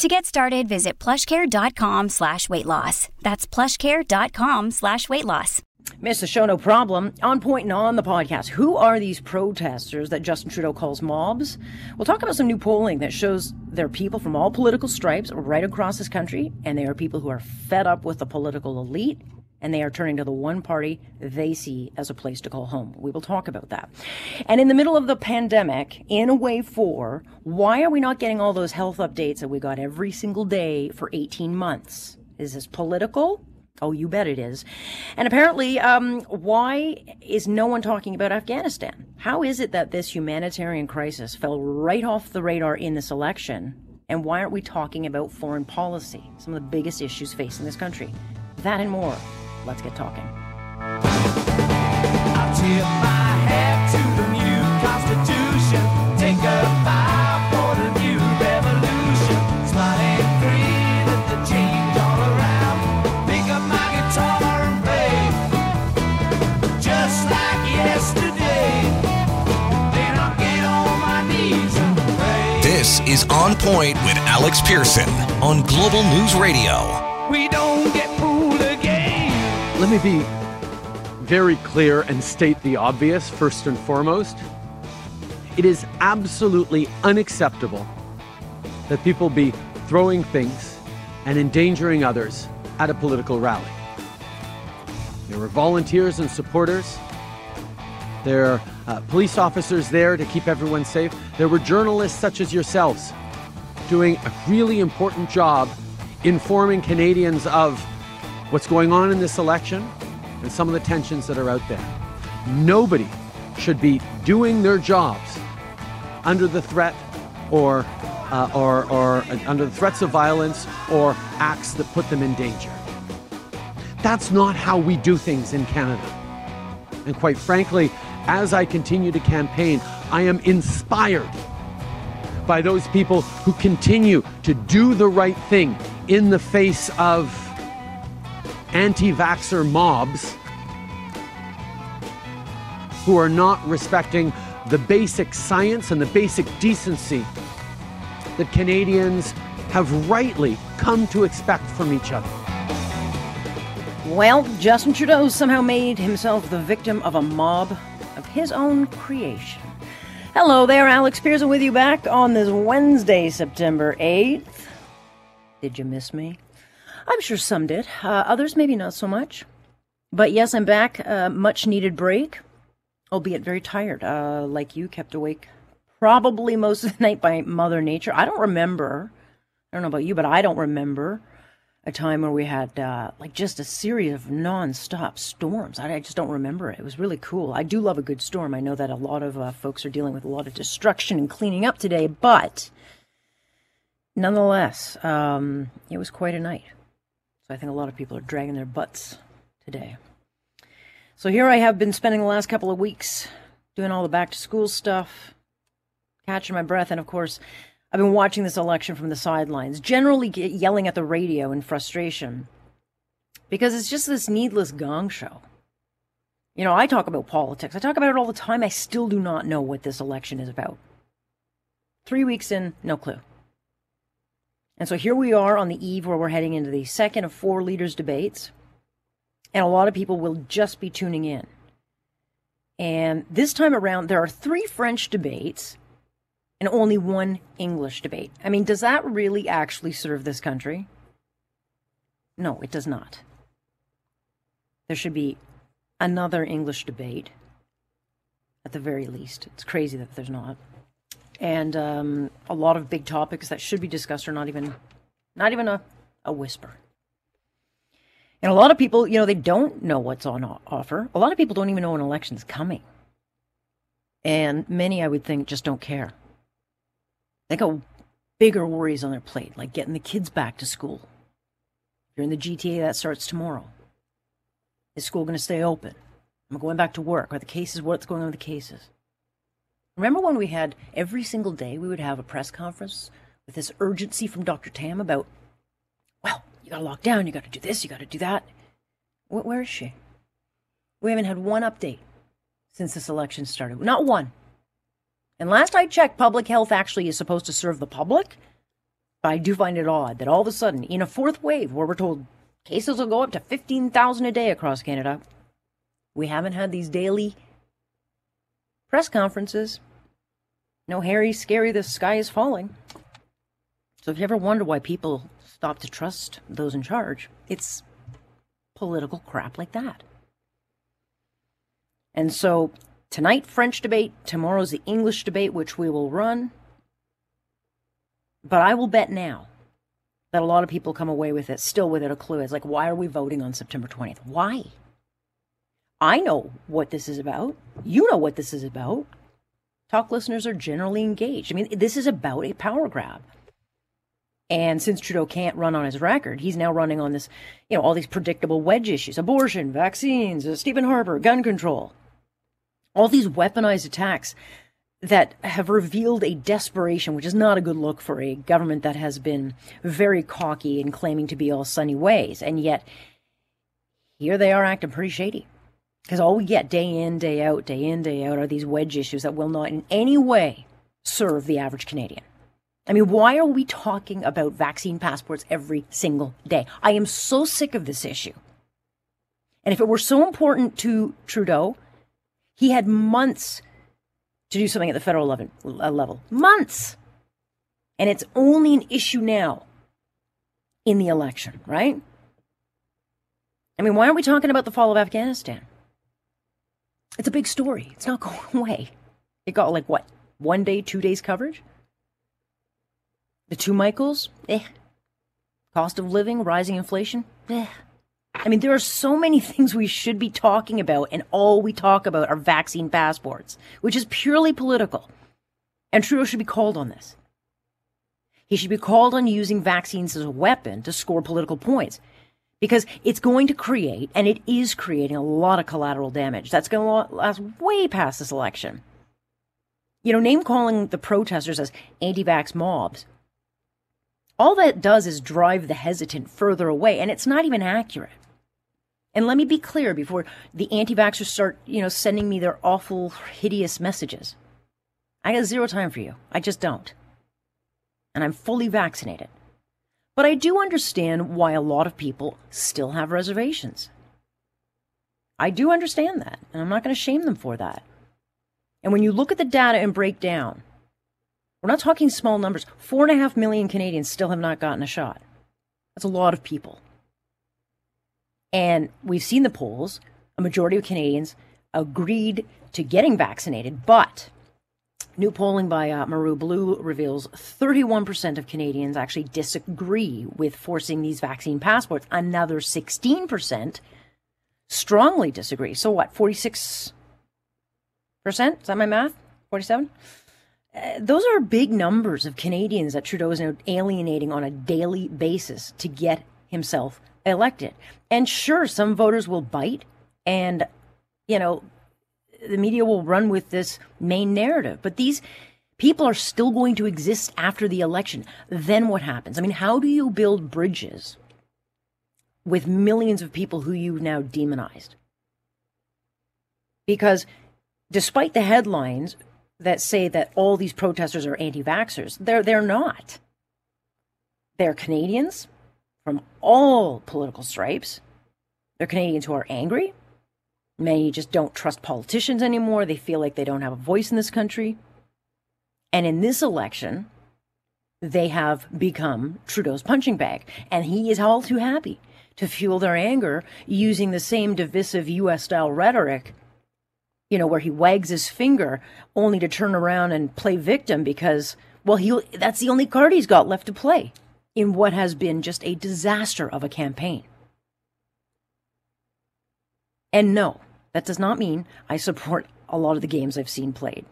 To get started, visit plushcare.com slash weight loss. That's plushcare.com slash weight loss. Miss the show, no problem. On point and on the podcast. Who are these protesters that Justin Trudeau calls mobs? We'll talk about some new polling that shows there are people from all political stripes right across this country, and they are people who are fed up with the political elite and they are turning to the one party they see as a place to call home. We will talk about that. And in the middle of the pandemic, in a wave four, why are we not getting all those health updates that we got every single day for 18 months? Is this political? Oh, you bet it is. And apparently, um, why is no one talking about Afghanistan? How is it that this humanitarian crisis fell right off the radar in this election? And why aren't we talking about foreign policy, some of the biggest issues facing this country? That and more Let's get talking. This is On Point with Alex Pearson on Global News Radio. We don't get let me be very clear and state the obvious first and foremost. It is absolutely unacceptable that people be throwing things and endangering others at a political rally. There were volunteers and supporters. There are uh, police officers there to keep everyone safe. There were journalists such as yourselves doing a really important job informing Canadians of what's going on in this election and some of the tensions that are out there. Nobody should be doing their jobs under the threat or, uh, or, or under the threats of violence or acts that put them in danger. That's not how we do things in Canada. And quite frankly, as I continue to campaign, I am inspired by those people who continue to do the right thing in the face of anti vaxxer mobs who are not respecting the basic science and the basic decency that Canadians have rightly come to expect from each other. Well, Justin Trudeau somehow made himself the victim of a mob of his own creation. Hello there, Alex Pearson with you back on this Wednesday, September 8th. Did you miss me? I'm sure some did. Uh, others, maybe not so much. But yes, I'm back. Uh, much needed break, albeit very tired. Uh, like you, kept awake probably most of the night by Mother Nature. I don't remember. I don't know about you, but I don't remember a time where we had uh, like just a series of non-stop storms. I, I, just don't remember it. It was really cool. I do love a good storm. I know that a lot of uh, folks are dealing with a lot of destruction and cleaning up today, but nonetheless, um, it was quite a night. I think a lot of people are dragging their butts today. So here I have been spending the last couple of weeks doing all the back to school stuff, catching my breath, and of course, I've been watching this election from the sidelines, generally yelling at the radio in frustration because it's just this needless gong show. You know, I talk about politics. I talk about it all the time. I still do not know what this election is about. Three weeks in, no clue. And so here we are on the eve where we're heading into the second of four leaders' debates. And a lot of people will just be tuning in. And this time around, there are three French debates and only one English debate. I mean, does that really actually serve this country? No, it does not. There should be another English debate at the very least. It's crazy that there's not and um, a lot of big topics that should be discussed are not even not even a, a whisper. And a lot of people, you know, they don't know what's on offer. A lot of people don't even know an election is coming. And many, I would think, just don't care. They got bigger worries on their plate, like getting the kids back to school. If you're in the GTA, that starts tomorrow. Is school going to stay open? Am going back to work? Are the cases, what's going on with the cases? Remember when we had every single day we would have a press conference with this urgency from Dr. Tam about, well, you got to lock down, you got to do this, you got to do that. Where is she? We haven't had one update since this election started. Not one. And last I checked, public health actually is supposed to serve the public. But I do find it odd that all of a sudden, in a fourth wave where we're told cases will go up to 15,000 a day across Canada, we haven't had these daily press conferences. No Harry, scary, the sky is falling. So if you ever wonder why people stop to trust those in charge, it's political crap like that. And so tonight, French debate, tomorrow's the English debate, which we will run. But I will bet now that a lot of people come away with it still without a clue. It's like, why are we voting on September 20th? Why? I know what this is about. You know what this is about. Talk listeners are generally engaged. I mean, this is about a power grab. And since Trudeau can't run on his record, he's now running on this, you know, all these predictable wedge issues abortion, vaccines, uh, Stephen Harper, gun control, all these weaponized attacks that have revealed a desperation, which is not a good look for a government that has been very cocky and claiming to be all sunny ways. And yet, here they are acting pretty shady. Because all we get day in, day out, day in, day out are these wedge issues that will not in any way serve the average Canadian. I mean, why are we talking about vaccine passports every single day? I am so sick of this issue. And if it were so important to Trudeau, he had months to do something at the federal level. Uh. Months. And it's only an issue now in the election, right? I mean, why aren't we talking about the fall of Afghanistan? It's a big story. It's not going away. It got like what? One day, two days coverage? The two Michaels? Eh. Cost of living, rising inflation? Eh. I mean, there are so many things we should be talking about, and all we talk about are vaccine passports, which is purely political. And Trudeau should be called on this. He should be called on using vaccines as a weapon to score political points because it's going to create, and it is creating, a lot of collateral damage. That's going to last way past this election. You know, name calling the protesters as anti vax mobs. All that does is drive the hesitant further away, and it's not even accurate. And let me be clear before the anti vaxxers start, you know, sending me their awful, hideous messages. I got zero time for you. I just don't. And I'm fully vaccinated. But I do understand why a lot of people still have reservations. I do understand that, and I'm not going to shame them for that. And when you look at the data and break down, we're not talking small numbers. Four and a half million Canadians still have not gotten a shot. That's a lot of people. And we've seen the polls. A majority of Canadians agreed to getting vaccinated, but new polling by uh, Maru Blue reveals 31% of Canadians actually disagree with forcing these vaccine passports. Another 16% strongly disagree. So what, 46%? Is that my math? 47? Uh, those are big numbers of Canadians that Trudeau is now alienating on a daily basis to get himself elected. And sure, some voters will bite and, you know, the media will run with this main narrative. But these people are still going to exist after the election. Then what happens? I mean, how do you build bridges with millions of people who you've now demonized? Because despite the headlines that say that all these protesters are anti vaxxers, they're, they're not. They're Canadians from all political stripes. They're Canadians who are angry. Many just don't trust politicians anymore. They feel like they don't have a voice in this country. And in this election, they have become Trudeau's punching bag. And he is all too happy to fuel their anger using the same divisive US style rhetoric, you know, where he wags his finger only to turn around and play victim because, well, he that's the only card he's got left to play in what has been just a disaster of a campaign. And no, that does not mean I support a lot of the games I've seen played.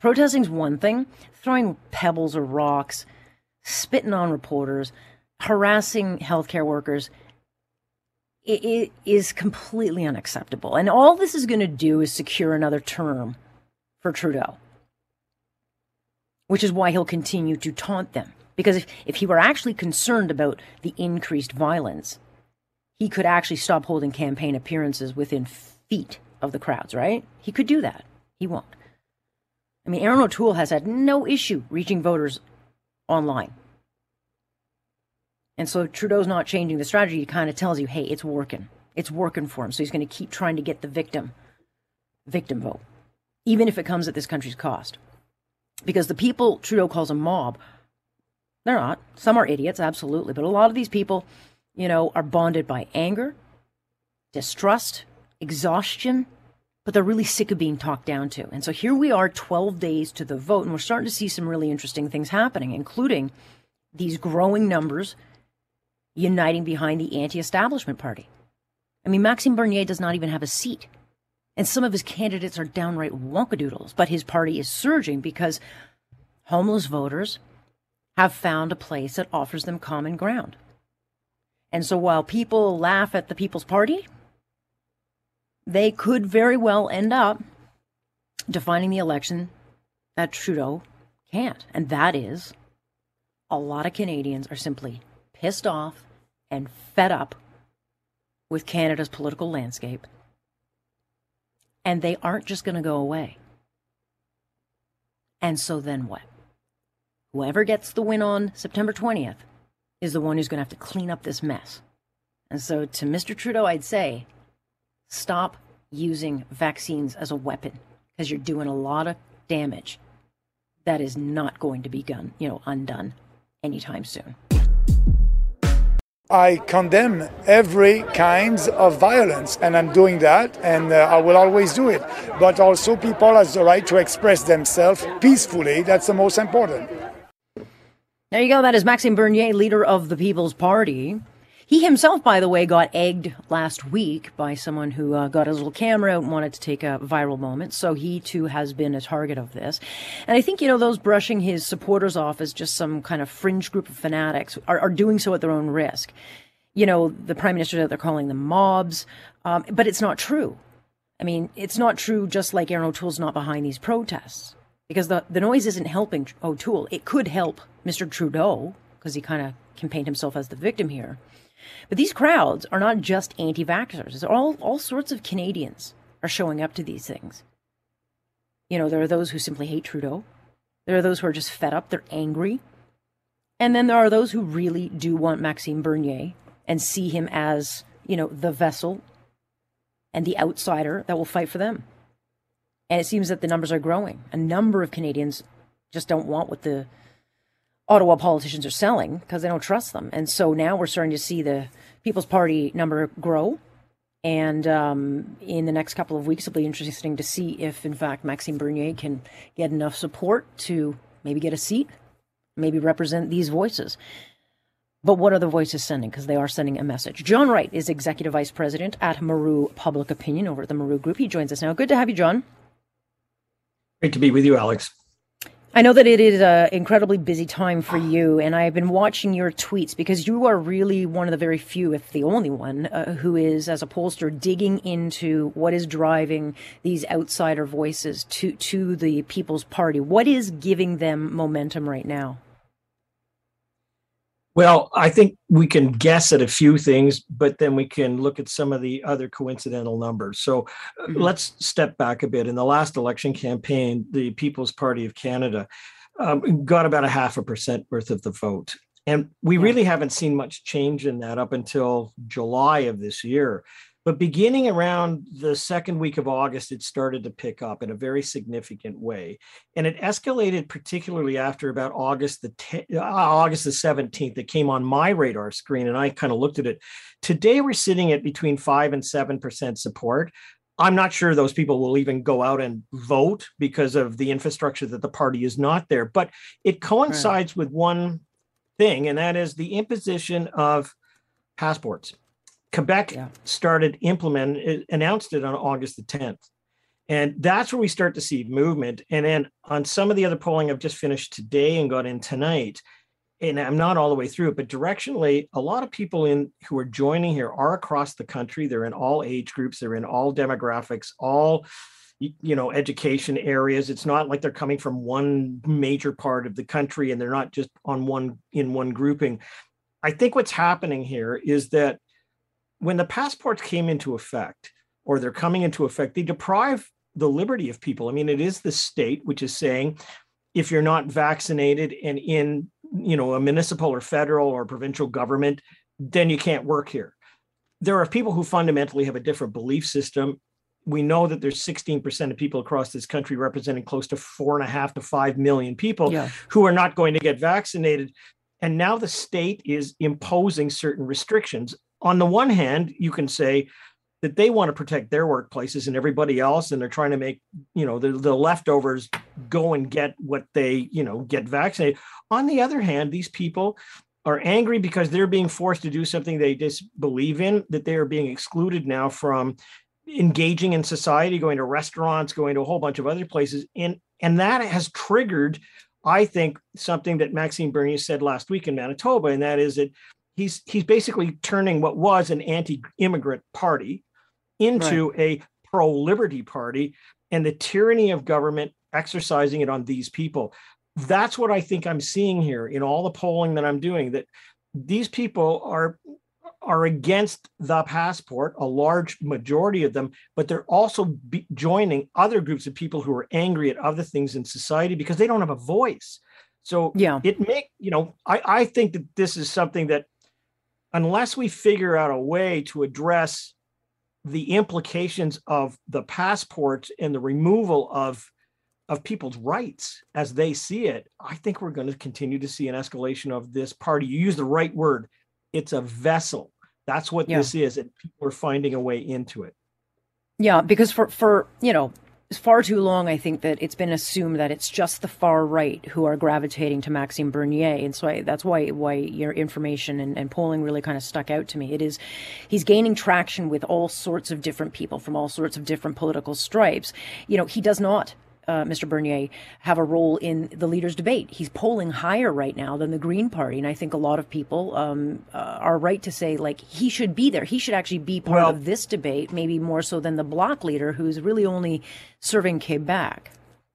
Protesting's one thing, throwing pebbles or rocks, spitting on reporters, harassing healthcare workers, it is completely unacceptable. And all this is going to do is secure another term for Trudeau, which is why he'll continue to taunt them. Because if, if he were actually concerned about the increased violence, he could actually stop holding campaign appearances within feet of the crowds, right? He could do that. He won't. I mean, Erin O'Toole has had no issue reaching voters online. And so Trudeau's not changing the strategy. He kind of tells you, hey, it's working. It's working for him. So he's going to keep trying to get the victim, victim vote, even if it comes at this country's cost. Because the people Trudeau calls a mob, they're not. Some are idiots, absolutely. But a lot of these people, you know, are bonded by anger, distrust, exhaustion, but they're really sick of being talked down to. And so here we are, 12 days to the vote, and we're starting to see some really interesting things happening, including these growing numbers uniting behind the anti establishment party. I mean, Maxime Bernier does not even have a seat. And some of his candidates are downright wonkadoodles, but his party is surging because homeless voters have found a place that offers them common ground. And so while people laugh at the People's Party, they could very well end up defining the election that Trudeau can't. And that is a lot of Canadians are simply pissed off and fed up with Canada's political landscape. And they aren't just going to go away. And so then what? Whoever gets the win on September 20th is the one who's going to have to clean up this mess. And so to Mr. Trudeau, I'd say stop using vaccines as a weapon because you're doing a lot of damage that is not going to be done, you know, undone anytime soon. I condemn every kinds of violence, and I'm doing that, and uh, I will always do it. But also, people have the right to express themselves peacefully. That's the most important. There you go. That is Maxime Bernier, leader of the People's Party. He himself, by the way, got egged last week by someone who uh, got his little camera out and wanted to take a viral moment. So he too has been a target of this. And I think, you know, those brushing his supporters off as just some kind of fringe group of fanatics are, are doing so at their own risk. You know, the prime minister that they're calling them mobs, um, but it's not true. I mean, it's not true just like Erin O'Toole's not behind these protests because the, the noise isn't helping O'Toole. It could help Mr. Trudeau because he kind of can paint himself as the victim here. But these crowds are not just anti vaxxers, all, all sorts of Canadians are showing up to these things. You know, there are those who simply hate Trudeau, there are those who are just fed up, they're angry. And then there are those who really do want Maxime Bernier and see him as, you know, the vessel and the outsider that will fight for them. And it seems that the numbers are growing. A number of Canadians just don't want what the Ottawa politicians are selling because they don't trust them. And so now we're starting to see the People's Party number grow. And um, in the next couple of weeks, it'll be interesting to see if, in fact, Maxime Bernier can get enough support to maybe get a seat, maybe represent these voices. But what are the voices sending? Because they are sending a message. John Wright is Executive Vice President at Maru Public Opinion over at the Maru Group. He joins us now. Good to have you, John. Great to be with you, Alex. I know that it is an incredibly busy time for you, and I've been watching your tweets because you are really one of the very few, if the only one, uh, who is, as a pollster, digging into what is driving these outsider voices to to the People's Party. What is giving them momentum right now? Well, I think we can guess at a few things, but then we can look at some of the other coincidental numbers. So uh, mm-hmm. let's step back a bit. In the last election campaign, the People's Party of Canada um, got about a half a percent worth of the vote. And we really haven't seen much change in that up until July of this year. But beginning around the second week of August, it started to pick up in a very significant way, and it escalated particularly after about August the 10, uh, August the seventeenth. It came on my radar screen, and I kind of looked at it. Today, we're sitting at between five and seven percent support. I'm not sure those people will even go out and vote because of the infrastructure that the party is not there. But it coincides right. with one thing, and that is the imposition of passports. Quebec yeah. started implement announced it on August the 10th. And that's where we start to see movement. And then on some of the other polling I've just finished today and got in tonight, and I'm not all the way through it, but directionally, a lot of people in who are joining here are across the country. They're in all age groups, they're in all demographics, all you know education areas it's not like they're coming from one major part of the country and they're not just on one in one grouping i think what's happening here is that when the passports came into effect or they're coming into effect they deprive the liberty of people. I mean it is the state which is saying if you're not vaccinated and in you know a municipal or federal or provincial government then you can't work here. There are people who fundamentally have a different belief system. We know that there's 16% of people across this country representing close to four and a half to five million people yeah. who are not going to get vaccinated. And now the state is imposing certain restrictions on the one hand you can say that they want to protect their workplaces and everybody else and they're trying to make you know the, the leftovers go and get what they you know get vaccinated. On the other hand these people are angry because they're being forced to do something they disbelieve in that they are being excluded now from engaging in society going to restaurants going to a whole bunch of other places and and that has triggered i think something that maxime bernier said last week in manitoba and that is that he's he's basically turning what was an anti-immigrant party into right. a pro liberty party and the tyranny of government exercising it on these people. That's what I think I'm seeing here in all the polling that I'm doing that these people are are against the passport, a large majority of them, but they're also joining other groups of people who are angry at other things in society because they don't have a voice. So yeah, it make you know I I think that this is something that unless we figure out a way to address the implications of the passport and the removal of of people's rights as they see it, I think we're going to continue to see an escalation of this party. You use the right word. It's a vessel. That's what yeah. this is, and people are finding a way into it. Yeah, because for for you know far too long, I think that it's been assumed that it's just the far right who are gravitating to Maxime Bernier, and so I, that's why why your information and, and, polling really kind of stuck out to me. It is he's gaining traction with all sorts of different people from all sorts of different political stripes. You know, he does not uh, Mr. Bernier, have a role in the leaders' debate. He's polling higher right now than the Green Party, and I think a lot of people um, uh, are right to say like he should be there. He should actually be part well, of this debate, maybe more so than the Bloc leader, who's really only serving Quebec.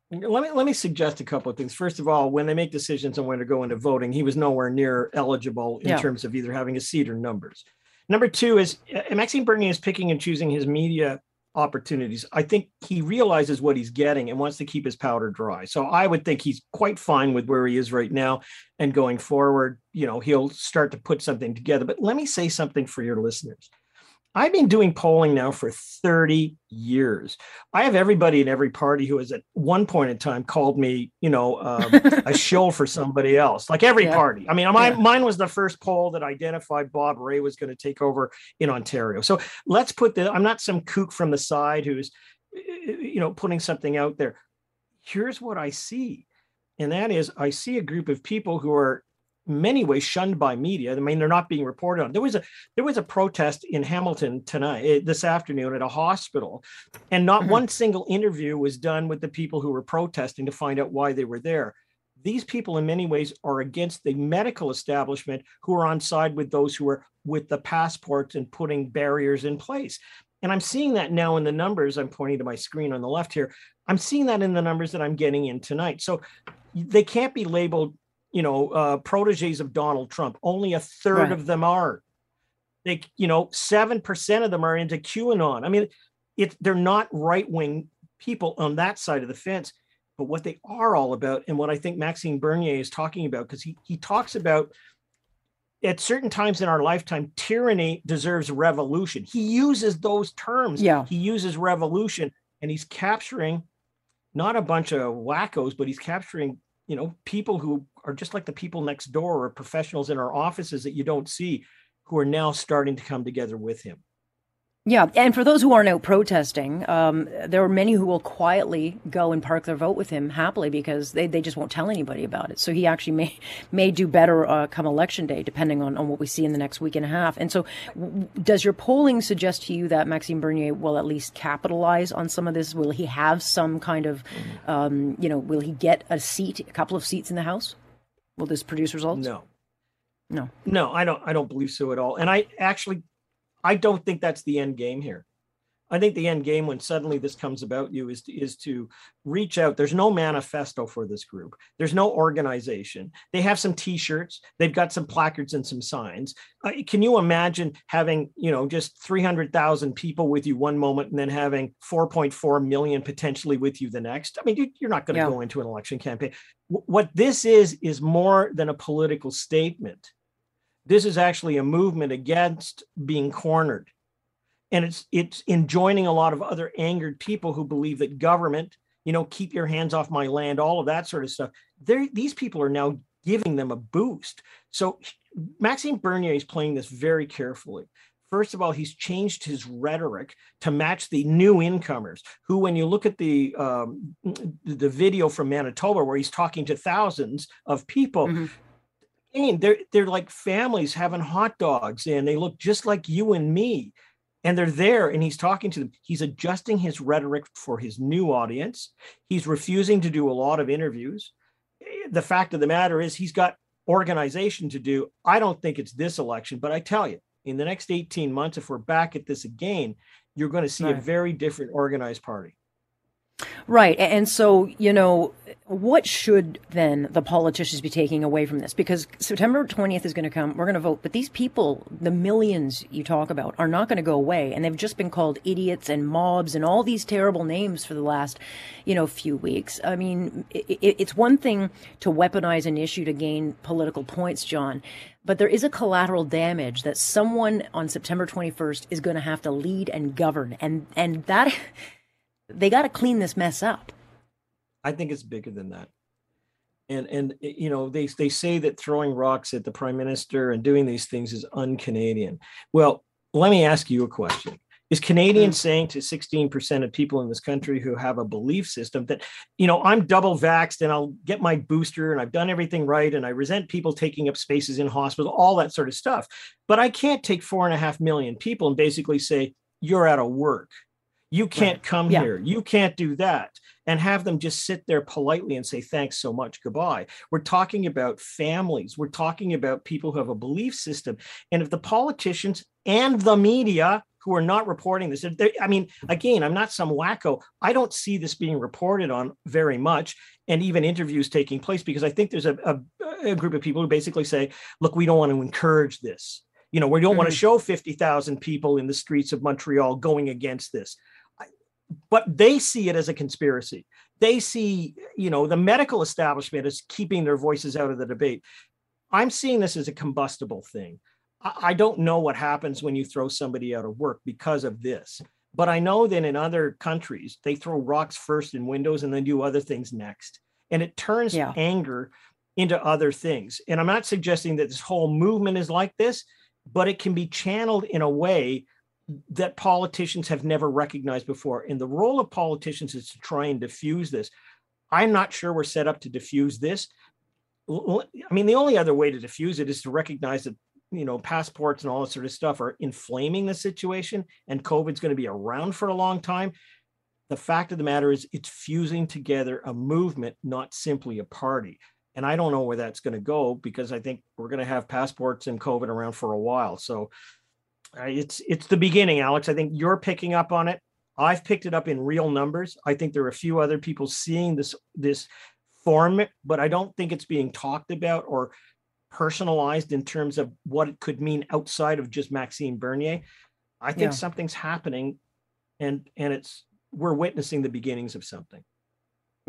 Let me let me suggest a couple of things. First of all, when they make decisions on when to go into voting, he was nowhere near eligible in yeah. terms of either having a seat or numbers. Number two is uh, Maxime Bernier is picking and choosing his media opportunities. I think he realizes what he's getting and wants to keep his powder dry. So I would think he's quite fine with where he is right now and going forward, you know, he'll start to put something together. But let me say something for your listeners. I've been doing polling now for 30 years. I have everybody in every party who has at one point in time called me, you know, um, a show for somebody else, like every yeah. party. I mean, my, yeah. mine was the first poll that identified Bob Rae was going to take over in Ontario. So let's put the, I'm not some kook from the side who's, you know, putting something out there. Here's what I see. And that is, I see a group of people who are many ways shunned by media. I mean, they're not being reported on. There was a there was a protest in Hamilton tonight, eh, this afternoon, at a hospital, and not mm-hmm. one single interview was done with the people who were protesting to find out why they were there. These people, in many ways, are against the medical establishment, who are on side with those who are with the passports and putting barriers in place. And I'm seeing that now in the numbers. I'm pointing to my screen on the left here. I'm seeing that in the numbers that I'm getting in tonight. So they can't be labeled you know, uh, proteges of Donald Trump. Only a third right. of them are. They, you know, seven percent of them are into QAnon. I mean, it they're not right wing people on that side of the fence, but what they are all about, and what I think Maxime Bernier is talking about, because he he talks about at certain times in our lifetime, tyranny deserves revolution. He uses those terms. Yeah. He uses revolution, and he's capturing not a bunch of wackos, but he's capturing you know people who are just like the people next door or professionals in our offices that you don't see who are now starting to come together with him yeah, and for those who aren't out protesting, um, there are many who will quietly go and park their vote with him happily because they, they just won't tell anybody about it. So he actually may may do better uh, come election day, depending on, on what we see in the next week and a half. And so, w- does your polling suggest to you that Maxime Bernier will at least capitalize on some of this? Will he have some kind of, um, you know, will he get a seat, a couple of seats in the House? Will this produce results? No, No. No, I don't I don't believe so at all. And I actually I don't think that's the end game here. I think the end game when suddenly this comes about you is to, is to reach out. There's no manifesto for this group. There's no organization. They have some T-shirts. They've got some placards and some signs. Uh, can you imagine having you know just 300,000 people with you one moment and then having 4.4 million potentially with you the next? I mean, you, you're not going to yeah. go into an election campaign. W- what this is is more than a political statement. This is actually a movement against being cornered and it's it's enjoining a lot of other angered people who believe that government you know keep your hands off my land all of that sort of stuff. They these people are now giving them a boost. So maxime bernier is playing this very carefully. First of all he's changed his rhetoric to match the new incomers who when you look at the um, the video from manitoba where he's talking to thousands of people mm-hmm. They're they're like families having hot dogs and they look just like you and me and they're there and he's talking to them he's adjusting his rhetoric for his new audience he's refusing to do a lot of interviews the fact of the matter is he's got organization to do i don't think it's this election but i tell you in the next 18 months if we're back at this again you're going to see right. a very different organized party Right. And so, you know, what should then the politicians be taking away from this? Because September 20th is going to come. We're going to vote. But these people, the millions you talk about, are not going to go away. And they've just been called idiots and mobs and all these terrible names for the last, you know, few weeks. I mean, it, it's one thing to weaponize an issue to gain political points, John. But there is a collateral damage that someone on September 21st is going to have to lead and govern. And, and that they got to clean this mess up. I think it's bigger than that. And and you know they they say that throwing rocks at the prime minister and doing these things is un-Canadian. Well, let me ask you a question. Is Canadian mm-hmm. saying to 16% of people in this country who have a belief system that, you know, I'm double vaxxed and I'll get my booster and I've done everything right and I resent people taking up spaces in hospital, all that sort of stuff. But I can't take four and a half million people and basically say, you're out of work you can't right. come yeah. here. You can't do that. And have them just sit there politely and say, thanks so much, goodbye. We're talking about families. We're talking about people who have a belief system. And if the politicians and the media who are not reporting this, I mean, again, I'm not some wacko. I don't see this being reported on very much and even interviews taking place because I think there's a, a, a group of people who basically say, look, we don't want to encourage this. You know, we don't mm-hmm. want to show 50,000 people in the streets of Montreal going against this but they see it as a conspiracy. They see, you know, the medical establishment is keeping their voices out of the debate. I'm seeing this as a combustible thing. I don't know what happens when you throw somebody out of work because of this. But I know that in other countries, they throw rocks first in windows and then do other things next. And it turns yeah. anger into other things. And I'm not suggesting that this whole movement is like this, but it can be channeled in a way that politicians have never recognized before. And the role of politicians is to try and diffuse this. I'm not sure we're set up to diffuse this. I mean, the only other way to diffuse it is to recognize that you know passports and all this sort of stuff are inflaming the situation, and COVID's going to be around for a long time. The fact of the matter is, it's fusing together a movement, not simply a party. And I don't know where that's going to go because I think we're going to have passports and COVID around for a while. So Uh, it's it's the beginning, Alex. I think you're picking up on it. I've picked it up in real numbers. I think there are a few other people seeing this this form, but I don't think it's being talked about or personalized in terms of what it could mean outside of just Maxime Bernier. I think yeah. something's happening, and and it's we're witnessing the beginnings of something.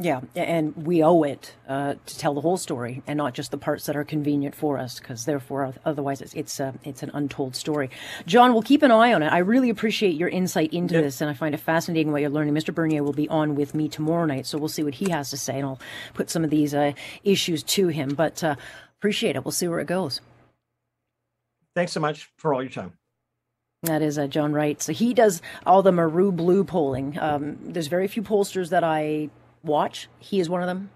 Yeah, and we owe it uh, to tell the whole story and not just the parts that are convenient for us, because therefore, otherwise, it's it's, uh, it's an untold story. John, we'll keep an eye on it. I really appreciate your insight into yep. this, and I find it fascinating what you're learning. Mr. Bernier will be on with me tomorrow night, so we'll see what he has to say, and I'll put some of these uh, issues to him. But uh, appreciate it. We'll see where it goes. Thanks so much for all your time. That is uh, John Wright. So he does all the Maru Blue polling. Um, there's very few pollsters that I watch. He is one of them.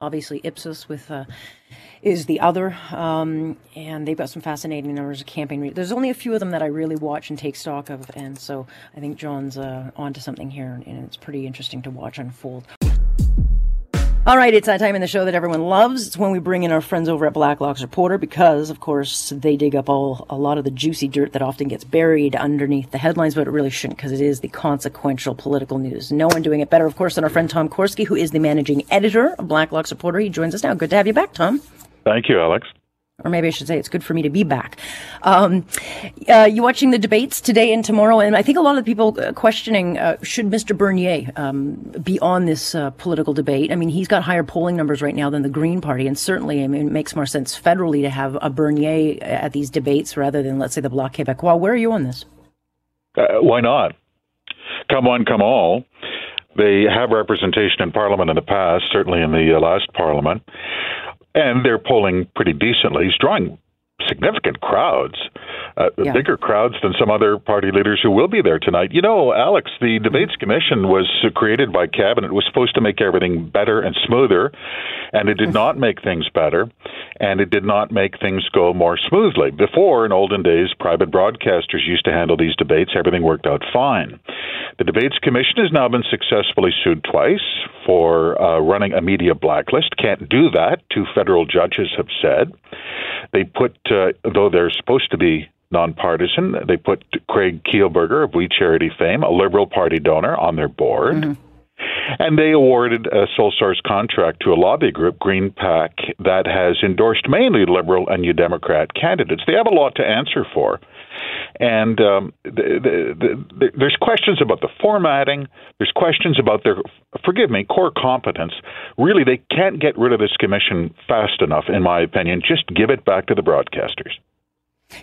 Obviously, Ipsos with uh, is the other, um, and they've got some fascinating numbers of campaign. There's only a few of them that I really watch and take stock of, and so I think John's uh, onto something here, and it's pretty interesting to watch unfold. All right, it's that time in the show that everyone loves. It's when we bring in our friends over at Blacklock's Reporter because, of course, they dig up all a lot of the juicy dirt that often gets buried underneath the headlines, but it really shouldn't because it is the consequential political news. No one doing it better, of course, than our friend Tom Korski, who is the managing editor of Blacklock's Reporter. He joins us now. Good to have you back, Tom. Thank you, Alex or maybe I should say it's good for me to be back. Um, uh, you watching the debates today and tomorrow, and I think a lot of people uh, questioning uh, should Mr. Bernier um, be on this uh, political debate. I mean, he's got higher polling numbers right now than the Green Party, and certainly, I mean, it makes more sense federally to have a Bernier at these debates rather than, let's say, the Bloc Québécois. Where are you on this? Uh, why not? Come one, come all. They have representation in Parliament in the past, certainly in the uh, last Parliament and they're polling pretty decently. He's drawing significant crowds, uh, yeah. bigger crowds than some other party leaders who will be there tonight. You know, Alex, the Debates Commission was created by Cabinet, it was supposed to make everything better and smoother, and it did not make things better, and it did not make things go more smoothly. Before, in olden days, private broadcasters used to handle these debates, everything worked out fine. The Debates Commission has now been successfully sued twice for uh, running a media blacklist. Can't do that, two federal judges have said. They put, uh, though they're supposed to be nonpartisan, they put Craig Kielburger of We Charity fame, a Liberal Party donor, on their board. Mm-hmm. And they awarded a sole source contract to a lobby group, GreenPAC, that has endorsed mainly Liberal and New Democrat candidates. They have a lot to answer for. And um, the, the, the, there's questions about the formatting. There's questions about their, forgive me, core competence. Really, they can't get rid of this commission fast enough, in my opinion. Just give it back to the broadcasters.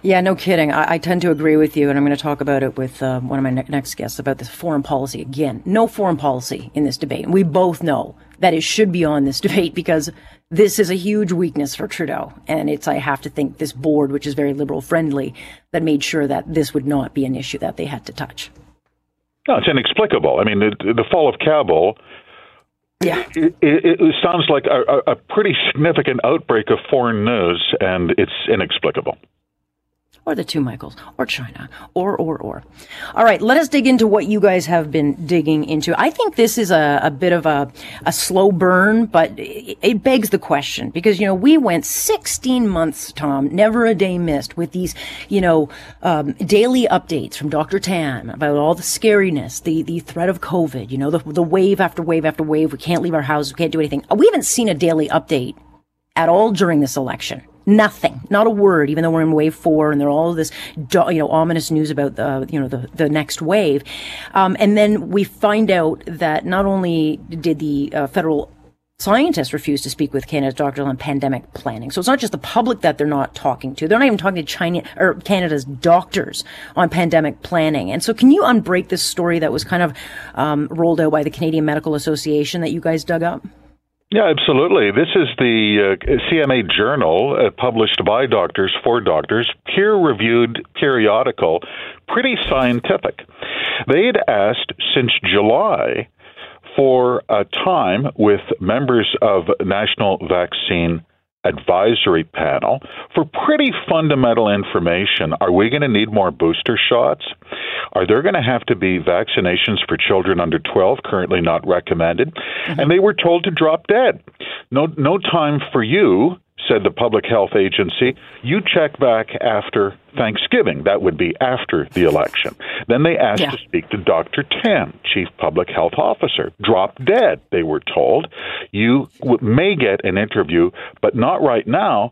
Yeah, no kidding. I, I, tend to agree with you, and I'm going to talk about it with uh, one of my ne- next guests about this foreign policy. Again, no foreign policy in this debate. And we both know that it should be on this debate because this is a huge weakness for Trudeau. And it's, I have to think, this board, which is very liberal friendly, that made sure that this would not be an issue that they had to touch. No, it's inexplicable. I mean, the, the fall of Kabul. Yeah. It, it, it sounds like a, a pretty significant outbreak of foreign news, and it's inexplicable or the two Michaels, or China, or, or, or. All right, let us dig into what you guys have been digging into. I think this is a, a bit of a, a slow burn, but it, it begs the question because, you know, we went 16 months, Tom, never a day missed with these, you know, um, daily updates from Dr. Tam about all the scariness, the, the threat of COVID, you know, the, the wave after wave after wave. We can't leave our house. We can't do anything. We haven't seen a daily update at all during this election. Nothing, not a word, even though we're in wave four and there are all this, you know, ominous news about the, you know, the, the next wave. Um, and then we find out that not only did the uh, federal scientists refuse to speak with Canada's doctors on pandemic planning. So it's not just the public that they're not talking to. They're not even talking to China or Canada's doctors on pandemic planning. And so can you unbreak this story that was kind of um, rolled out by the Canadian Medical Association that you guys dug up? Yeah, absolutely. This is the uh, CMA Journal, uh, published by doctors for doctors, peer reviewed periodical, pretty scientific. They had asked since July for a time with members of National Vaccine advisory panel for pretty fundamental information. Are we going to need more booster shots? Are there going to have to be vaccinations for children under 12 currently not recommended? Mm-hmm. And they were told to drop dead. No no time for you said the Public Health Agency, you check back after Thanksgiving. That would be after the election. Then they asked yeah. to speak to Dr. Tam, Chief Public Health Officer. Drop dead, they were told. You may get an interview, but not right now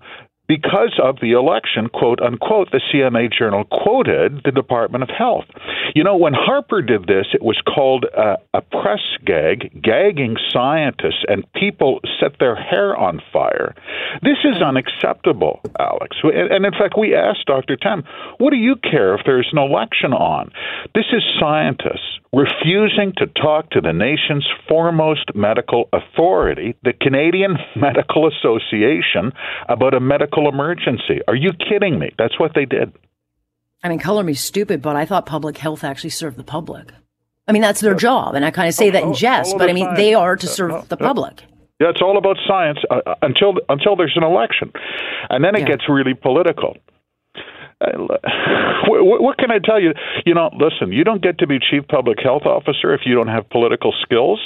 because of the election, quote unquote, the CMA Journal quoted the Department of Health. You know, when Harper did this, it was called a, a press gag, gagging scientists, and people set their hair on fire. This is unacceptable, Alex. And in fact, we asked Dr. Tam, what do you care if there's an election on? This is scientists refusing to talk to the nation's foremost medical authority, the Canadian Medical Association, about a medical emergency. Are you kidding me? That's what they did. I mean, color me stupid, but I thought public health actually served the public. I mean, that's their job, and I kind of say that in jest, but I mean, they are to serve the public. Yeah, it's all about science uh, uh, until until there's an election, and then it yeah. gets really political. What, what can I tell you? You know, listen, you don't get to be chief public health officer if you don't have political skills.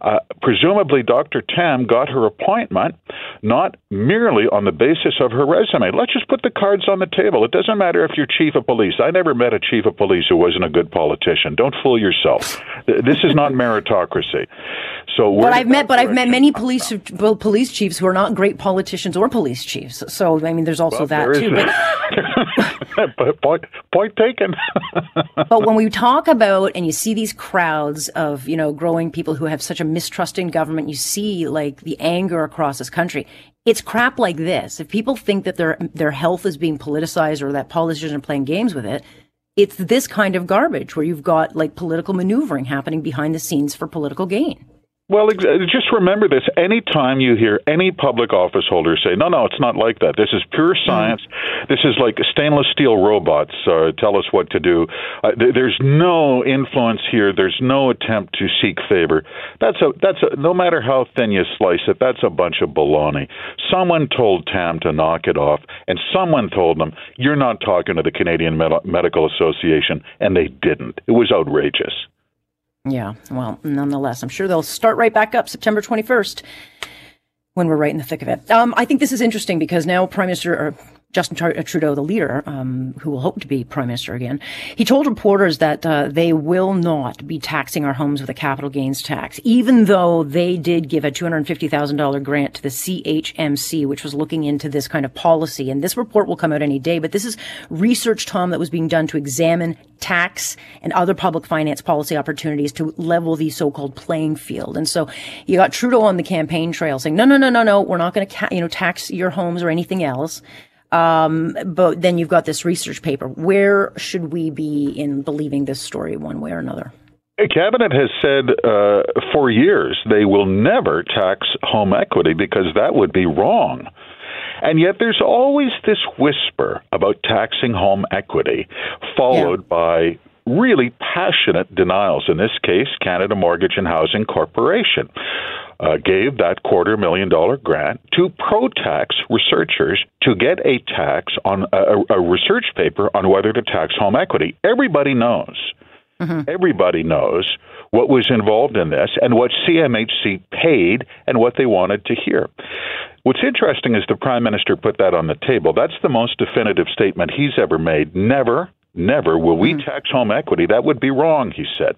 Uh, presumably, Dr. Tam got her appointment not merely on the basis of her resume. Let's just put the cards on the table. It doesn't matter if you're chief of police. I never met a chief of police who wasn't a good politician. Don't fool yourself. This is not meritocracy. So, but I've met, but I've met many police police chiefs who are not great politicians or police chiefs. So, I mean, there's also well, that too. Point, point taken. but when we talk about and you see these crowds of you know growing people who have such a mistrust in government, you see like the anger across this country. It's crap like this. If people think that their their health is being politicized or that politicians are playing games with it, it's this kind of garbage where you've got like political maneuvering happening behind the scenes for political gain. Well, just remember this. Anytime you hear any public office holder say, no, no, it's not like that. This is pure mm-hmm. science. Mm. This is like stainless steel robots uh, tell us what to do. Uh, th- there's no influence here. There's no attempt to seek favor. That's a, that's a, no matter how thin you slice it, that's a bunch of baloney. Someone told Tam to knock it off, and someone told them, you're not talking to the Canadian Med- Medical Association, and they didn't. It was outrageous. Yeah, well, nonetheless, I'm sure they'll start right back up September 21st when we're right in the thick of it. Um, I think this is interesting because now Prime Minister, Justin Trudeau, the leader, um, who will hope to be prime minister again, he told reporters that uh, they will not be taxing our homes with a capital gains tax, even though they did give a $250,000 grant to the CHMC, which was looking into this kind of policy. And this report will come out any day, but this is research, Tom, that was being done to examine tax and other public finance policy opportunities to level the so-called playing field. And so you got Trudeau on the campaign trail saying, no, no, no, no, no, we're not going to, ca- you know, tax your homes or anything else. Um, but then you've got this research paper. Where should we be in believing this story one way or another? Cabinet has said uh, for years they will never tax home equity because that would be wrong. And yet there's always this whisper about taxing home equity, followed yeah. by really passionate denials. In this case, Canada Mortgage and Housing Corporation uh, gave that quarter million dollar grant to pro tax researchers to get a tax on a, a, research paper on whether to tax home equity. Everybody knows. Mm-hmm. Everybody knows what was involved in this and what CMHC paid and what they wanted to hear. What's interesting is the Prime Minister put that on the table. That's the most definitive statement he's ever made. Never Never will we mm-hmm. tax home equity. That would be wrong, he said.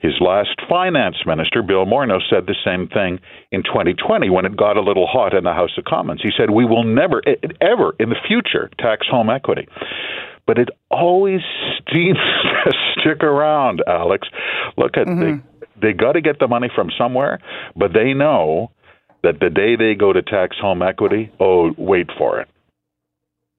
His last finance minister, Bill Morneau, said the same thing in 2020 when it got a little hot in the House of Commons. He said, We will never, ever in the future tax home equity. But it always seems to stick around, Alex. Look at mm-hmm. they, they got to get the money from somewhere, but they know that the day they go to tax home equity, oh, wait for it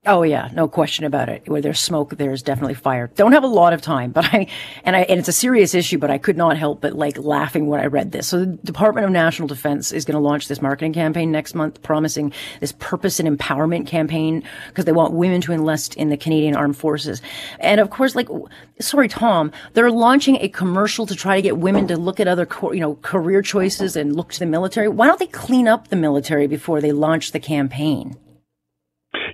Oh yeah, no question about it. Where there's smoke, there's definitely fire. Don't have a lot of time, but I and I and it's a serious issue, but I could not help but like laughing when I read this. So the Department of National Defense is going to launch this marketing campaign next month, promising this purpose and empowerment campaign because they want women to enlist in the Canadian Armed Forces. And of course, like sorry, Tom, they're launching a commercial to try to get women to look at other you know career choices and look to the military. Why don't they clean up the military before they launch the campaign?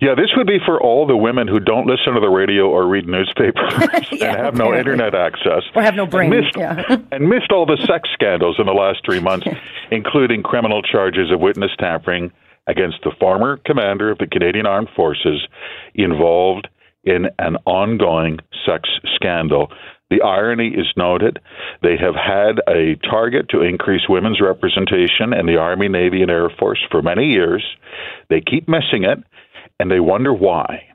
Yeah, this would be for all the women who don't listen to the radio or read newspapers yeah, and have no internet access or have no brain. And missed, yeah. and missed all the sex scandals in the last three months, including criminal charges of witness tampering against the former commander of the Canadian Armed Forces involved in an ongoing sex scandal. The irony is noted. They have had a target to increase women's representation in the Army, Navy, and Air Force for many years. They keep missing it and they wonder why.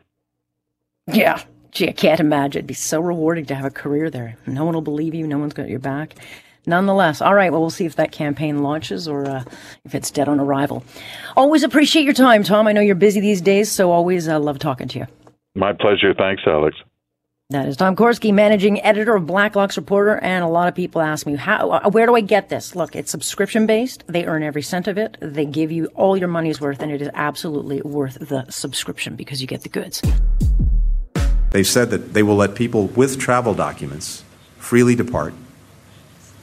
Yeah. Gee, I can't imagine. It'd be so rewarding to have a career there. No one will believe you. No one's got your back. Nonetheless, all right. Well, we'll see if that campaign launches or uh, if it's dead on arrival. Always appreciate your time, Tom. I know you're busy these days, so always uh, love talking to you. My pleasure. Thanks, Alex. That is Tom Korski, managing editor of Blacklock's Reporter, and a lot of people ask me, "How? Uh, where do I get this?" Look, it's subscription based. They earn every cent of it. They give you all your money's worth, and it is absolutely worth the subscription because you get the goods. They've said that they will let people with travel documents freely depart.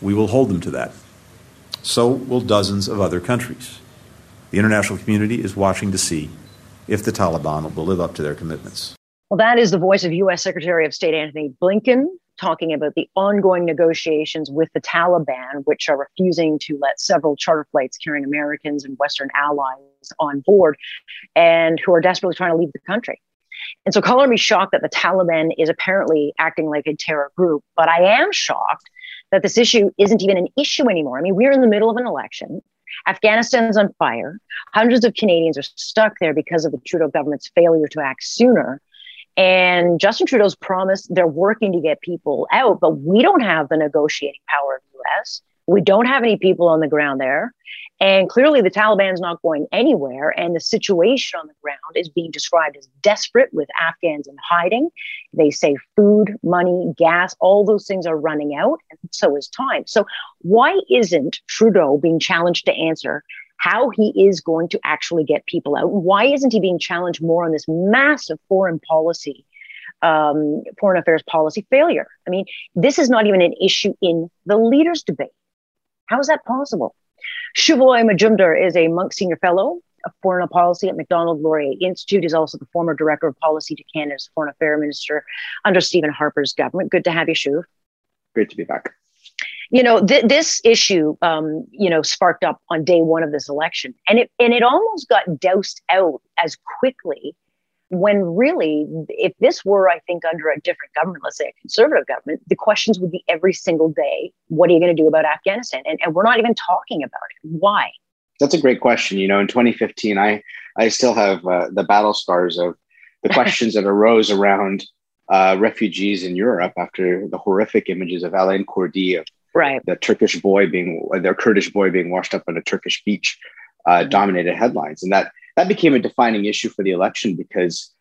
We will hold them to that. So will dozens of other countries. The international community is watching to see if the Taliban will live up to their commitments. Well, that is the voice of U.S. Secretary of State Antony Blinken talking about the ongoing negotiations with the Taliban, which are refusing to let several charter flights carrying Americans and Western allies on board, and who are desperately trying to leave the country. And so, color me shocked that the Taliban is apparently acting like a terror group, but I am shocked that this issue isn't even an issue anymore. I mean, we're in the middle of an election. Afghanistan's on fire. Hundreds of Canadians are stuck there because of the Trudeau government's failure to act sooner. And Justin Trudeau's promised they're working to get people out, but we don't have the negotiating power of the US. We don't have any people on the ground there. And clearly, the Taliban's not going anywhere. And the situation on the ground is being described as desperate with Afghans in hiding. They say food, money, gas, all those things are running out. And so is time. So, why isn't Trudeau being challenged to answer how he is going to actually get people out? Why isn't he being challenged more on this massive foreign policy? Um, foreign affairs policy failure. I mean, this is not even an issue in the leaders' debate. How is that possible? Shuvaloy Majumdar is a Munk Senior Fellow of Foreign Policy at Macdonald Laurier Institute. He's also the former Director of Policy to Canada's Foreign Affairs Minister under Stephen Harper's government. Good to have you, Shuv. Great to be back. You know, th- this issue, um, you know, sparked up on day one of this election, and it and it almost got doused out as quickly when really, if this were, I think, under a different government, let's say a conservative government, the questions would be every single day what are you going to do about Afghanistan? And, and we're not even talking about it. Why? That's a great question. You know, in 2015, I, I still have uh, the battle scars of the questions that arose around uh, refugees in Europe after the horrific images of Alan Kurdi, right. the Turkish boy being, their Kurdish boy being washed up on a Turkish beach, uh, mm-hmm. dominated headlines. And that that became a defining issue for the election because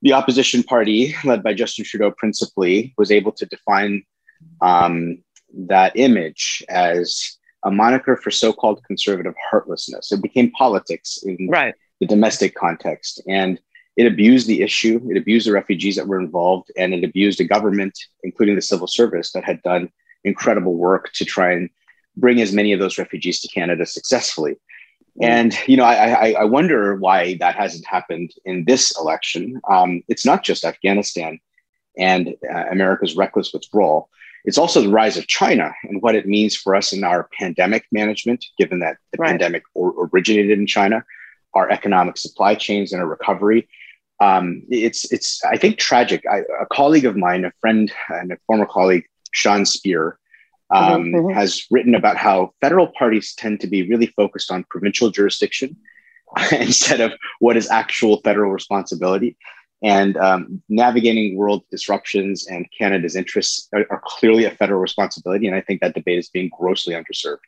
the opposition party, led by Justin Trudeau principally, was able to define um, that image as a moniker for so-called conservative heartlessness. It became politics in right. the domestic context, and it abused the issue. It abused the refugees that were involved, and it abused a government, including the civil service, that had done incredible work to try and bring as many of those refugees to Canada successfully. And you know, I, I, wonder why that hasn't happened in this election. Um, it's not just Afghanistan and uh, America's reckless withdrawal. It's also the rise of China and what it means for us in our pandemic management, given that the right. pandemic or, originated in China, our economic supply chains and our recovery. Um, it's it's I think tragic. I, a colleague of mine, a friend and a former colleague, Sean Speer, Mm-hmm, um, mm-hmm. has written about how federal parties tend to be really focused on provincial jurisdiction instead of what is actual federal responsibility. And um, navigating world disruptions and Canada's interests are, are clearly a federal responsibility. And I think that debate is being grossly underserved.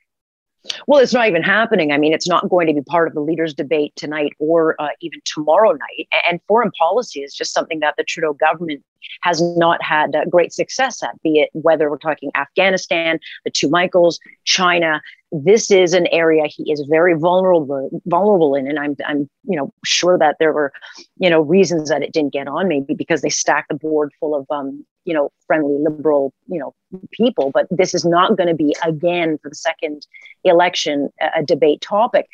Well, it's not even happening. I mean, it's not going to be part of the leaders' debate tonight or uh, even tomorrow night. And foreign policy is just something that the Trudeau government has not had uh, great success at, be it whether we're talking Afghanistan, the two Michaels, China. This is an area he is very vulnerable vulnerable in, and I'm I'm you know sure that there were you know reasons that it didn't get on, maybe because they stacked the board full of um you know friendly liberal you know people, but this is not going to be again for the second election a, a debate topic.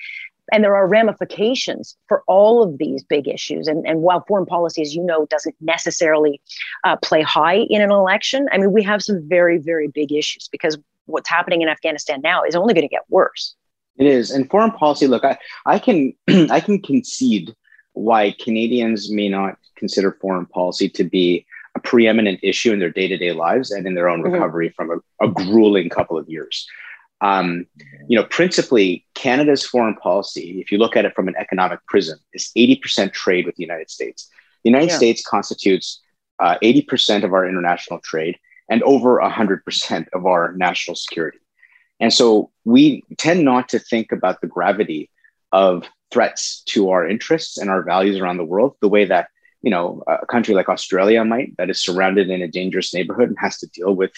And there are ramifications for all of these big issues. And, and while foreign policy, as you know, doesn't necessarily uh, play high in an election, I mean, we have some very, very big issues because what's happening in Afghanistan now is only going to get worse. It is. And foreign policy, look, I, I can I can concede why Canadians may not consider foreign policy to be a preeminent issue in their day-to-day lives and in their own mm-hmm. recovery mm-hmm. from a, a grueling couple of years. Um, you know, principally, Canada's foreign policy, if you look at it from an economic prism, is 80% trade with the United States. The United yeah. States constitutes uh, 80% of our international trade and over 100% of our national security. And so we tend not to think about the gravity of threats to our interests and our values around the world the way that you know a country like Australia might that is surrounded in a dangerous neighborhood and has to deal with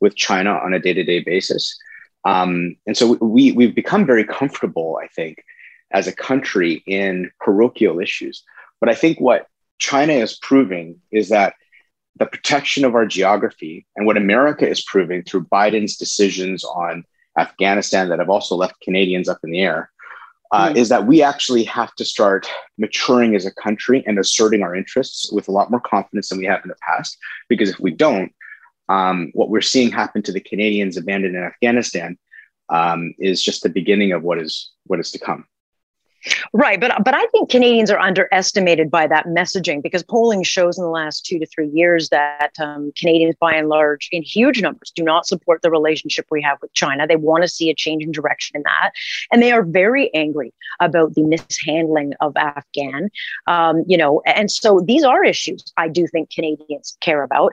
with China on a day-to-day basis. Um, and so we, we've become very comfortable, I think, as a country in parochial issues. But I think what China is proving is that the protection of our geography and what America is proving through Biden's decisions on Afghanistan that have also left Canadians up in the air uh, mm. is that we actually have to start maturing as a country and asserting our interests with a lot more confidence than we have in the past. Because if we don't, um, what we're seeing happen to the Canadians abandoned in Afghanistan um, is just the beginning of what is what is to come. Right, but but I think Canadians are underestimated by that messaging because polling shows in the last two to three years that um, Canadians, by and large, in huge numbers, do not support the relationship we have with China. They want to see a change in direction in that, and they are very angry about the mishandling of Afghan. Um, you know, and so these are issues I do think Canadians care about,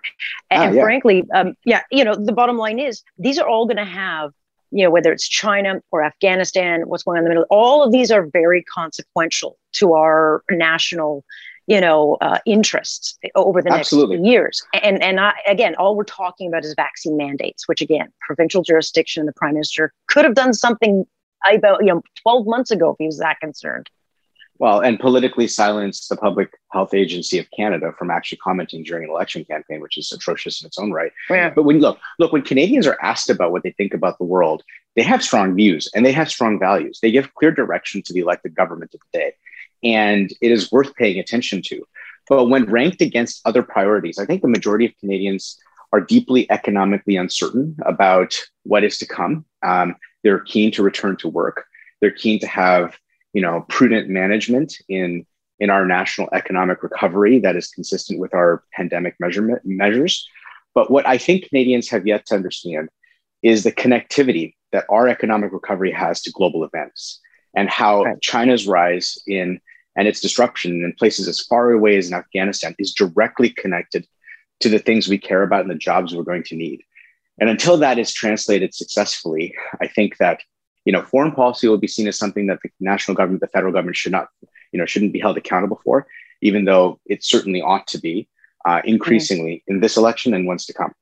ah, and yeah. frankly, um, yeah, you know, the bottom line is these are all going to have you know, whether it's China or Afghanistan, what's going on in the middle, all of these are very consequential to our national, you know, uh, interests over the Absolutely. next years. And and I, again, all we're talking about is vaccine mandates, which again, provincial jurisdiction, and the prime minister could have done something about you know 12 months ago if he was that concerned. Well, and politically silence the Public Health Agency of Canada from actually commenting during an election campaign, which is atrocious in its own right. Yeah. But when look, look, when Canadians are asked about what they think about the world, they have strong views and they have strong values. They give clear direction to the elected government of the day, and it is worth paying attention to. But when ranked against other priorities, I think the majority of Canadians are deeply economically uncertain about what is to come. Um, they're keen to return to work. They're keen to have you know, prudent management in in our national economic recovery that is consistent with our pandemic measurement measures. But what I think Canadians have yet to understand is the connectivity that our economic recovery has to global events and how right. China's rise in and its disruption in places as far away as in Afghanistan is directly connected to the things we care about and the jobs we're going to need. And until that is translated successfully, I think that you know, foreign policy will be seen as something that the national government, the federal government should not, you know, shouldn't be held accountable for, even though it certainly ought to be uh, increasingly mm-hmm. in this election and ones to come.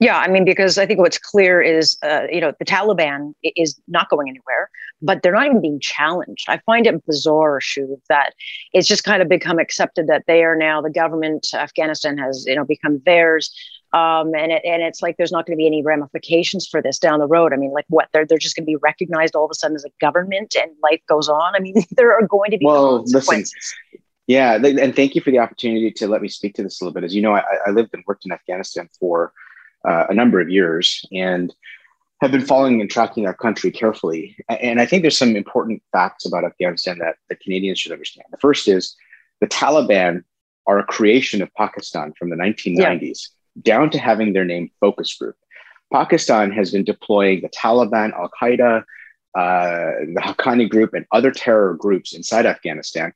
Yeah, I mean, because I think what's clear is, uh, you know, the Taliban is not going anywhere, but they're not even being challenged. I find it bizarre, Shu, that it's just kind of become accepted that they are now the government. Afghanistan has, you know, become theirs um, and it, and it's like there's not going to be any ramifications for this down the road. I mean, like what they're they're just going to be recognized all of a sudden as a government, and life goes on. I mean, there are going to be well, consequences. Listen, yeah, and thank you for the opportunity to let me speak to this a little bit. As you know, I, I lived and worked in Afghanistan for uh, a number of years, and have been following and tracking our country carefully. And I think there's some important facts about Afghanistan that the Canadians should understand. The first is the Taliban are a creation of Pakistan from the 1990s. Yeah down to having their name focus group. Pakistan has been deploying the Taliban, Al Qaeda, uh, the Haqqani group, and other terror groups inside Afghanistan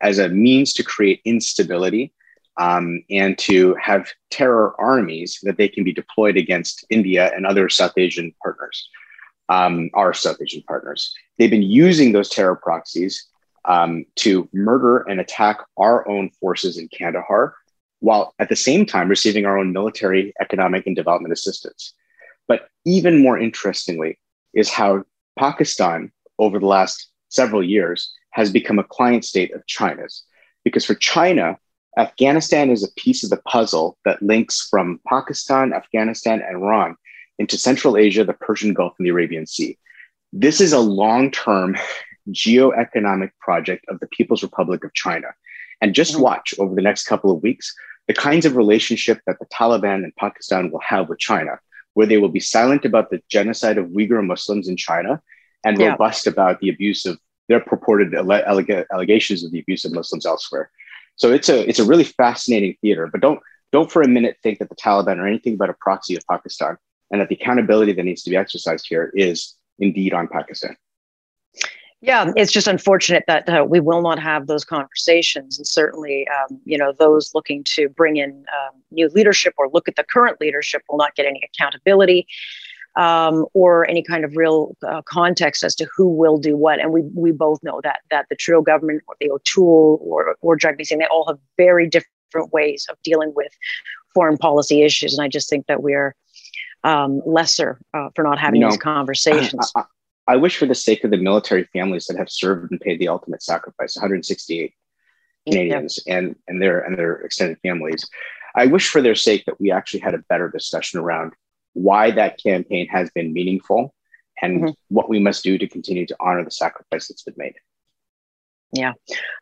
as a means to create instability um, and to have terror armies that they can be deployed against India and other South Asian partners, um, our South Asian partners. They've been using those terror proxies um, to murder and attack our own forces in Kandahar while at the same time receiving our own military, economic, and development assistance. But even more interestingly, is how Pakistan, over the last several years, has become a client state of China's. Because for China, Afghanistan is a piece of the puzzle that links from Pakistan, Afghanistan, and Iran into Central Asia, the Persian Gulf, and the Arabian Sea. This is a long term geoeconomic project of the People's Republic of China. And just mm-hmm. watch over the next couple of weeks the kinds of relationship that the Taliban and Pakistan will have with China, where they will be silent about the genocide of Uyghur Muslims in China and yeah. robust about the abuse of their purported alleg- allegations of the abuse of Muslims elsewhere. So it's a it's a really fascinating theater. But don't don't for a minute think that the Taliban are anything but a proxy of Pakistan, and that the accountability that needs to be exercised here is indeed on Pakistan. Yeah, it's just unfortunate that uh, we will not have those conversations, and certainly, um, you know, those looking to bring in um, new leadership or look at the current leadership will not get any accountability um, or any kind of real uh, context as to who will do what. And we we both know that that the Trudeau government or the O'Toole or or Jagmeet Singh, they all have very different ways of dealing with foreign policy issues, and I just think that we're um, lesser uh, for not having you know, these conversations. I, I, wish for the sake of the military families that have served and paid the ultimate sacrifice, 168 Canadians yeah. and, and their and their extended families. I wish for their sake that we actually had a better discussion around why that campaign has been meaningful and mm-hmm. what we must do to continue to honor the sacrifice that's been made. Yeah,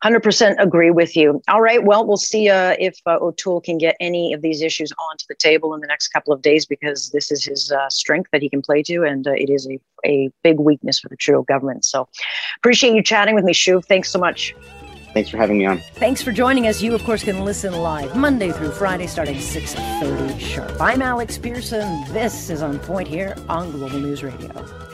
100% agree with you. All right. Well, we'll see uh, if uh, O'Toole can get any of these issues onto the table in the next couple of days because this is his uh, strength that he can play to, and uh, it is a, a big weakness for the Trudeau government. So appreciate you chatting with me, Shuv. Thanks so much. Thanks for having me on. Thanks for joining us. You, of course, can listen live Monday through Friday starting 6.30 sharp. I'm Alex Pearson. This is On Point here on Global News Radio.